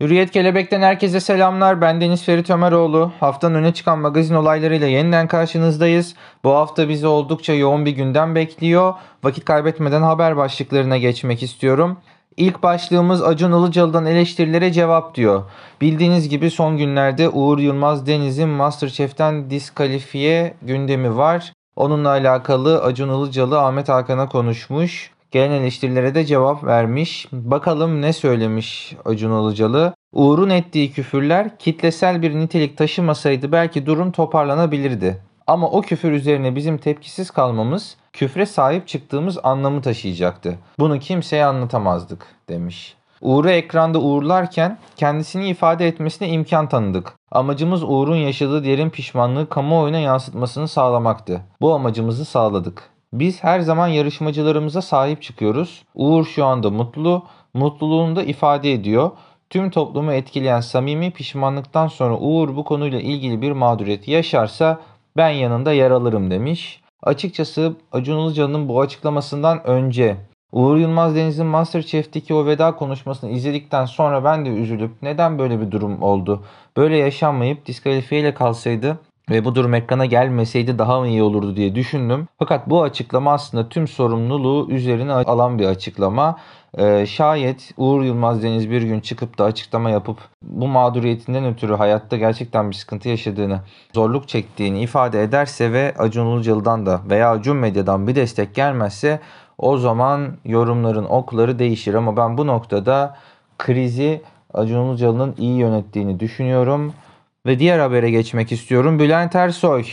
Hürriyet Kelebek'ten herkese selamlar. Ben Deniz Ferit Ömeroğlu. Haftanın öne çıkan magazin olaylarıyla yeniden karşınızdayız. Bu hafta bizi oldukça yoğun bir gündem bekliyor. Vakit kaybetmeden haber başlıklarına geçmek istiyorum. İlk başlığımız Acun Ilıcalı'dan eleştirilere cevap diyor. Bildiğiniz gibi son günlerde Uğur Yılmaz Deniz'in Masterchef'ten diskalifiye gündemi var. Onunla alakalı Acun Ilıcalı Ahmet Hakan'a konuşmuş. Gelen eleştirilere de cevap vermiş. Bakalım ne söylemiş Acun Ilıcalı. Uğur'un ettiği küfürler kitlesel bir nitelik taşımasaydı belki durum toparlanabilirdi. Ama o küfür üzerine bizim tepkisiz kalmamız küfre sahip çıktığımız anlamı taşıyacaktı. Bunu kimseye anlatamazdık demiş. Uğur'u ekranda uğurlarken kendisini ifade etmesine imkan tanıdık. Amacımız Uğur'un yaşadığı derin pişmanlığı kamuoyuna yansıtmasını sağlamaktı. Bu amacımızı sağladık. Biz her zaman yarışmacılarımıza sahip çıkıyoruz. Uğur şu anda mutlu, mutluluğunu da ifade ediyor. Tüm toplumu etkileyen samimi pişmanlıktan sonra Uğur bu konuyla ilgili bir mağduriyet yaşarsa ben yanında yer alırım demiş. Açıkçası Acun Ilıcalı'nın bu açıklamasından önce Uğur Yılmaz Deniz'in Masterchef'teki o veda konuşmasını izledikten sonra ben de üzülüp neden böyle bir durum oldu? Böyle yaşanmayıp diskalifiyeyle kalsaydı ve bu durum ekrana gelmeseydi daha mı iyi olurdu diye düşündüm. Fakat bu açıklama aslında tüm sorumluluğu üzerine alan bir açıklama. Ee, şayet Uğur Yılmaz Deniz bir gün çıkıp da açıklama yapıp bu mağduriyetinden ötürü hayatta gerçekten bir sıkıntı yaşadığını, zorluk çektiğini ifade ederse ve Acun Ilıcalı'dan da veya Acun Medya'dan bir destek gelmezse o zaman yorumların okları değişir. Ama ben bu noktada krizi Acun Ilıcalı'nın iyi yönettiğini düşünüyorum. Ve diğer habere geçmek istiyorum. Bülent Ersoy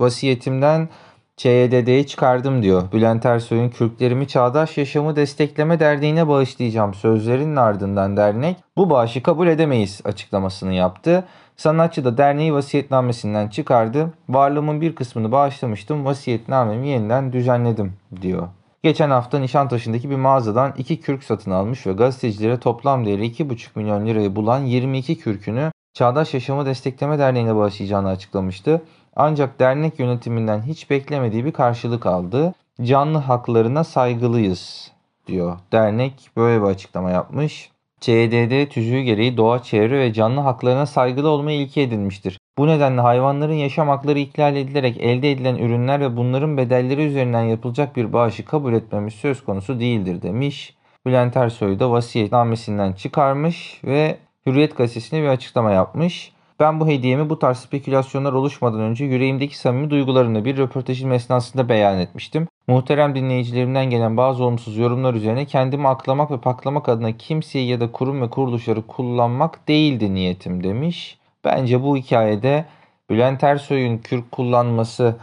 vasiyetimden ÇYDD'yi çıkardım diyor. Bülent Ersoy'un Kürklerimi Çağdaş Yaşamı Destekleme Derneği'ne bağışlayacağım sözlerinin ardından dernek bu bağışı kabul edemeyiz açıklamasını yaptı. Sanatçı da derneği vasiyetnamesinden çıkardı. Varlığımın bir kısmını bağışlamıştım. Vasiyetnamemi yeniden düzenledim diyor. Geçen hafta Nişantaşı'ndaki bir mağazadan 2 kürk satın almış ve gazetecilere toplam değeri 2,5 milyon lirayı bulan 22 kürkünü Çağdaş Yaşamı Destekleme Derneği'ne bağışlayacağını açıklamıştı. Ancak dernek yönetiminden hiç beklemediği bir karşılık aldı. Canlı haklarına saygılıyız diyor. Dernek böyle bir açıklama yapmış. ÇED'de tüzüğü gereği doğa, çevre ve canlı haklarına saygılı olmayı ilke edilmiştir. Bu nedenle hayvanların yaşam hakları ihlal edilerek elde edilen ürünler ve bunların bedelleri üzerinden yapılacak bir bağışı kabul etmemiz söz konusu değildir demiş. Bülent Ersoy da vasiyetnamesinden çıkarmış ve Hürriyet gazetesine bir açıklama yapmış. Ben bu hediyemi bu tarz spekülasyonlar oluşmadan önce yüreğimdeki samimi duygularını bir röportajım esnasında beyan etmiştim. Muhterem dinleyicilerimden gelen bazı olumsuz yorumlar üzerine kendimi aklamak ve paklamak adına kimseyi ya da kurum ve kuruluşları kullanmak değildi niyetim demiş. Bence bu hikayede Bülent Ersoy'un kürk kullanması,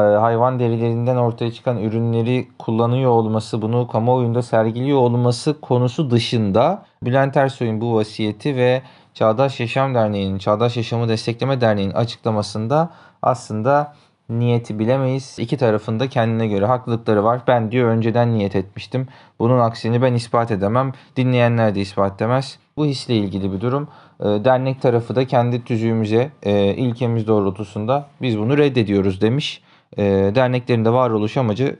hayvan derilerinden ortaya çıkan ürünleri kullanıyor olması, bunu kamuoyunda sergiliyor olması konusu dışında Bülent Ersoy'un bu vasiyeti ve Çağdaş Yaşam Derneği'nin, Çağdaş Yaşamı Destekleme Derneği'nin açıklamasında aslında niyeti bilemeyiz. İki tarafında kendine göre haklılıkları var. Ben diyor önceden niyet etmiştim. Bunun aksini ben ispat edemem. Dinleyenler de ispat edemez. Bu hisle ilgili bir durum. Ee, dernek tarafı da kendi tüzüğümüze, e, ilkemiz doğrultusunda biz bunu reddediyoruz demiş. Ee, derneklerin de varoluş amacı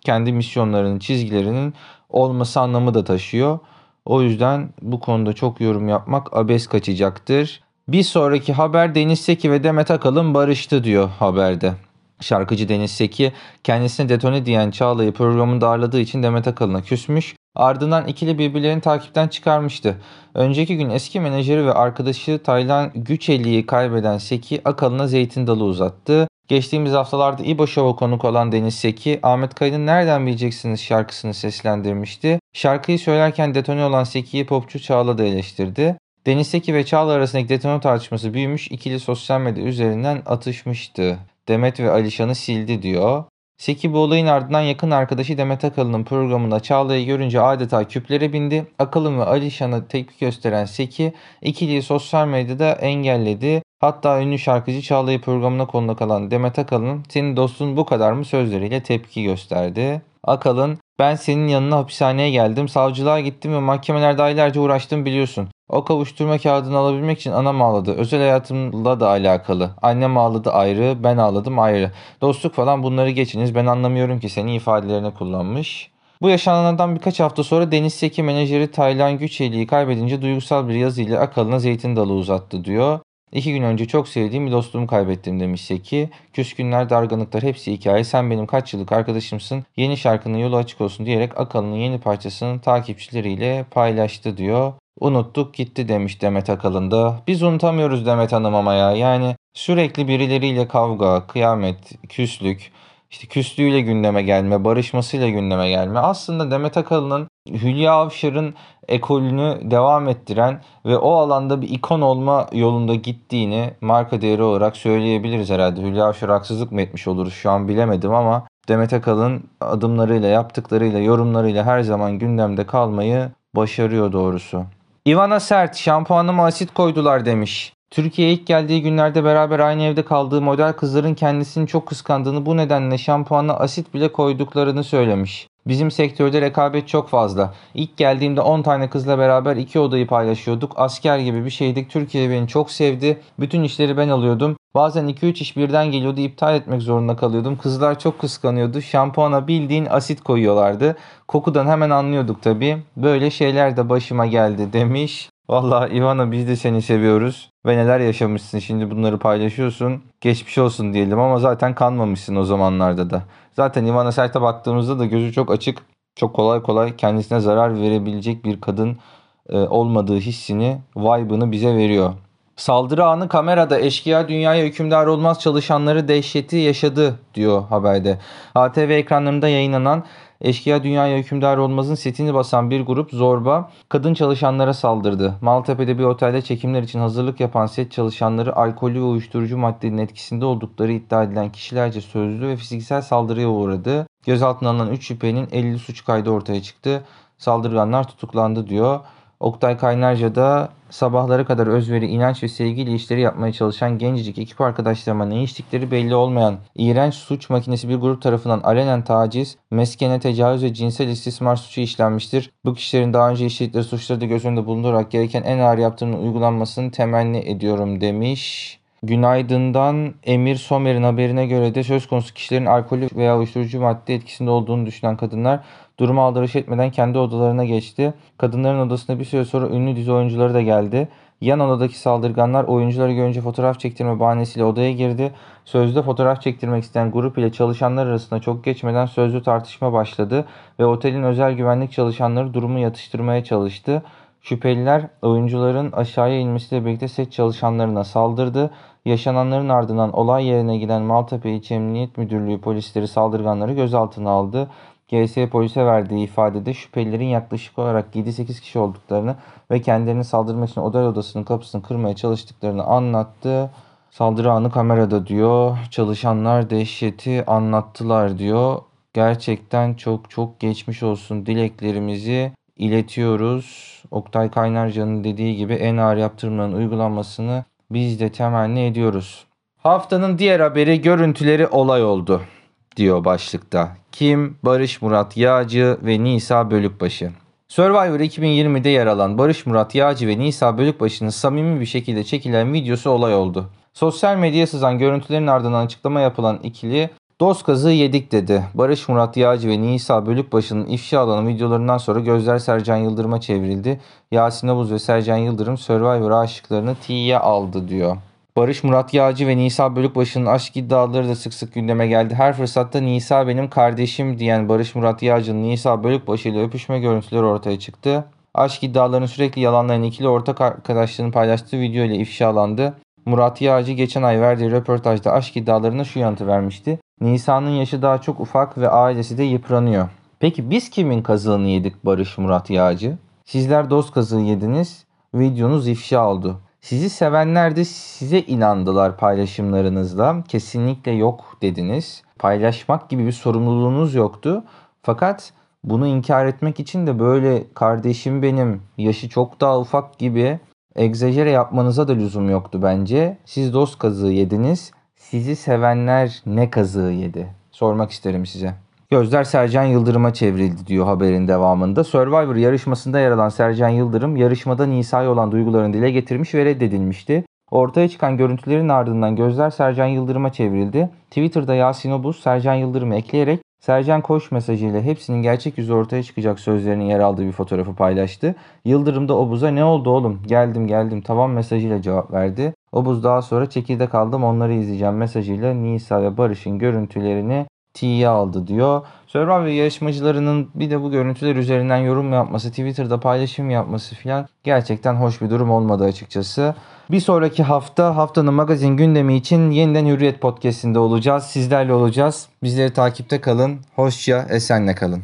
kendi misyonlarının, çizgilerinin olması anlamı da taşıyor. O yüzden bu konuda çok yorum yapmak abes kaçacaktır. Bir sonraki haber Deniz Seki ve Demet Akalın barıştı diyor haberde. Şarkıcı Deniz Seki kendisine detone diyen Çağla'yı programında ağırladığı için Demet Akalın'a küsmüş. Ardından ikili birbirlerini takipten çıkarmıştı. Önceki gün eski menajeri ve arkadaşı Taylan Güçeli'yi kaybeden Seki Akalın'a zeytin dalı uzattı. Geçtiğimiz haftalarda İbo Show'a konuk olan Deniz Seki, Ahmet Kayı'nın Nereden Bileceksiniz şarkısını seslendirmişti. Şarkıyı söylerken detone olan Seki'yi popçu Çağla da eleştirdi. Deniz Seki ve Çağla arasındaki detone tartışması büyümüş, ikili sosyal medya üzerinden atışmıştı. Demet ve Alişan'ı sildi diyor. Seki bu olayın ardından yakın arkadaşı Demet Akalın'ın programında Çağla'yı görünce adeta küplere bindi. Akalın ve Alişan'a tepki gösteren Seki ikiliyi sosyal medyada engelledi. Hatta ünlü şarkıcı Çağla'yı programına konuk alan Demet Akalın senin dostun bu kadar mı sözleriyle tepki gösterdi. Akalın ben senin yanına hapishaneye geldim, savcılığa gittim ve mahkemelerde aylarca uğraştım biliyorsun. O kavuşturma kağıdını alabilmek için anam ağladı. Özel hayatımla da alakalı. Annem ağladı ayrı, ben ağladım ayrı. Dostluk falan bunları geçiniz. Ben anlamıyorum ki seni ifadelerine kullanmış. Bu yaşananlardan birkaç hafta sonra Deniz Seki menajeri Taylan Güçeli'yi kaybedince duygusal bir yazıyla akalına zeytin dalı uzattı diyor. İki gün önce çok sevdiğim bir dostumu kaybettim demiş Seki. Küskünler, dargınlıklar hepsi hikaye. Sen benim kaç yıllık arkadaşımsın. Yeni şarkının yolu açık olsun diyerek Akalın'ın yeni parçasını takipçileriyle paylaştı diyor. Unuttuk gitti demiş Demet Akalın da. Biz unutamıyoruz Demet Hanım ama ya. Yani sürekli birileriyle kavga, kıyamet, küslük, işte küslüğüyle gündeme gelme, barışmasıyla gündeme gelme. Aslında Demet Akalın'ın Hülya Avşar'ın ekolünü devam ettiren ve o alanda bir ikon olma yolunda gittiğini marka değeri olarak söyleyebiliriz herhalde. Hülya Avşar haksızlık mı etmiş oluruz şu an bilemedim ama Demet Akalın adımlarıyla, yaptıklarıyla, yorumlarıyla her zaman gündemde kalmayı başarıyor doğrusu. Ivana Sert şampuanıma asit koydular demiş. Türkiye'ye ilk geldiği günlerde beraber aynı evde kaldığı model kızların kendisini çok kıskandığını bu nedenle şampuana asit bile koyduklarını söylemiş. Bizim sektörde rekabet çok fazla. İlk geldiğimde 10 tane kızla beraber iki odayı paylaşıyorduk. Asker gibi bir şeydik. Türkiye beni çok sevdi. Bütün işleri ben alıyordum. Bazen 2-3 iş birden geliyordu. iptal etmek zorunda kalıyordum. Kızlar çok kıskanıyordu. Şampuana bildiğin asit koyuyorlardı. Kokudan hemen anlıyorduk tabii. Böyle şeyler de başıma geldi demiş. Valla Ivana biz de seni seviyoruz ve neler yaşamışsın şimdi bunları paylaşıyorsun. Geçmiş olsun diyelim ama zaten kanmamışsın o zamanlarda da. Zaten Ivana Sert'e baktığımızda da gözü çok açık. Çok kolay kolay kendisine zarar verebilecek bir kadın e, olmadığı hissini, vibe'ını bize veriyor. Saldırı anı kamerada eşkıya dünyaya hükümdar olmaz çalışanları dehşeti yaşadı diyor haberde. ATV ekranlarında yayınlanan Eşkıya Dünyaya Hükümdar Olmaz'ın setini basan bir grup zorba kadın çalışanlara saldırdı. Maltepe'de bir otelde çekimler için hazırlık yapan set çalışanları alkollü ve uyuşturucu maddenin etkisinde oldukları iddia edilen kişilerce sözlü ve fiziksel saldırıya uğradı. Gözaltına alınan 3 şüphenin 50 suç kaydı ortaya çıktı. Saldırganlar tutuklandı diyor. Oktay Kaynarca da sabahlara kadar özveri, inanç ve sevgiyle işleri yapmaya çalışan gencecik ekip arkadaşlarıma ne içtikleri belli olmayan iğrenç suç makinesi bir grup tarafından alenen taciz, meskene tecavüz ve cinsel istismar suçu işlenmiştir. Bu kişilerin daha önce işledikleri suçları da göz önünde bulundurarak gereken en ağır yaptırımın uygulanmasını temenni ediyorum demiş. Günaydın'dan Emir Somer'in haberine göre de söz konusu kişilerin alkolü veya uyuşturucu madde etkisinde olduğunu düşünen kadınlar Duruma aldırış etmeden kendi odalarına geçti. Kadınların odasına bir süre sonra ünlü dizi oyuncuları da geldi. Yan odadaki saldırganlar oyuncuları görünce fotoğraf çektirme bahanesiyle odaya girdi. Sözde fotoğraf çektirmek isteyen grup ile çalışanlar arasında çok geçmeden sözlü tartışma başladı ve otelin özel güvenlik çalışanları durumu yatıştırmaya çalıştı. Şüpheliler oyuncuların aşağıya inmesiyle birlikte set çalışanlarına saldırdı. Yaşananların ardından olay yerine giden Maltepe İlçe Emniyet Müdürlüğü polisleri saldırganları gözaltına aldı. GS polise verdiği ifadede şüphelilerin yaklaşık olarak 7-8 kişi olduklarını ve kendilerini saldırmak için otel odasının kapısını kırmaya çalıştıklarını anlattı. Saldırı anı kamerada diyor. Çalışanlar dehşeti anlattılar diyor. Gerçekten çok çok geçmiş olsun dileklerimizi iletiyoruz. Oktay Kaynarca'nın dediği gibi en ağır yaptırımların uygulanmasını biz de temenni ediyoruz. Haftanın diğer haberi görüntüleri olay oldu diyor başlıkta. Kim? Barış Murat Yağcı ve Nisa Bölükbaşı. Survivor 2020'de yer alan Barış Murat Yağcı ve Nisa Bölükbaşı'nın samimi bir şekilde çekilen videosu olay oldu. Sosyal medyaya sızan görüntülerin ardından açıklama yapılan ikili Dost kazığı yedik dedi. Barış Murat Yağcı ve Nisa Bölükbaşı'nın ifşa alan videolarından sonra gözler Sercan Yıldırım'a çevrildi. Yasin Abuz ve Sercan Yıldırım Survivor aşıklarını tiye aldı diyor. Barış Murat Yağcı ve Nisa Bölükbaşı'nın aşk iddiaları da sık sık gündeme geldi. Her fırsatta Nisa benim kardeşim diyen Barış Murat Yağcı'nın Nisa Bölükbaşı ile öpüşme görüntüleri ortaya çıktı. Aşk iddialarını sürekli yalanlayan ikili ortak arkadaşlarının paylaştığı video ile ifşalandı. Murat Yağcı geçen ay verdiği röportajda aşk iddialarına şu yanıtı vermişti. Nisa'nın yaşı daha çok ufak ve ailesi de yıpranıyor. Peki biz kimin kazığını yedik Barış Murat Yağcı? Sizler dost kazığı yediniz, videonuz ifşa oldu. Sizi sevenler de size inandılar paylaşımlarınızla. Kesinlikle yok dediniz. Paylaşmak gibi bir sorumluluğunuz yoktu. Fakat bunu inkar etmek için de böyle kardeşim benim yaşı çok daha ufak gibi egzajere yapmanıza da lüzum yoktu bence. Siz dost kazığı yediniz. Sizi sevenler ne kazığı yedi? Sormak isterim size. Gözler Sercan Yıldırım'a çevrildi diyor haberin devamında. Survivor yarışmasında yer alan Sercan Yıldırım yarışmada Nisa'ya olan duygularını dile getirmiş ve reddedilmişti. Ortaya çıkan görüntülerin ardından gözler Sercan Yıldırım'a çevrildi. Twitter'da Yasin Obuz Sercan Yıldırım'ı ekleyerek Sercan Koş mesajıyla hepsinin gerçek yüzü ortaya çıkacak sözlerinin yer aldığı bir fotoğrafı paylaştı. Yıldırım da Obuz'a ne oldu oğlum geldim geldim tamam mesajıyla cevap verdi. Obuz daha sonra çekirdek aldım onları izleyeceğim mesajıyla Nisa ve Barış'ın görüntülerini T'ye aldı diyor. Survivor yarışmacılarının bir de bu görüntüler üzerinden yorum yapması, Twitter'da paylaşım yapması falan gerçekten hoş bir durum olmadı açıkçası. Bir sonraki hafta haftanın magazin gündemi için yeniden Hürriyet Podcast'inde olacağız. Sizlerle olacağız. Bizleri takipte kalın. Hoşça, esenle kalın.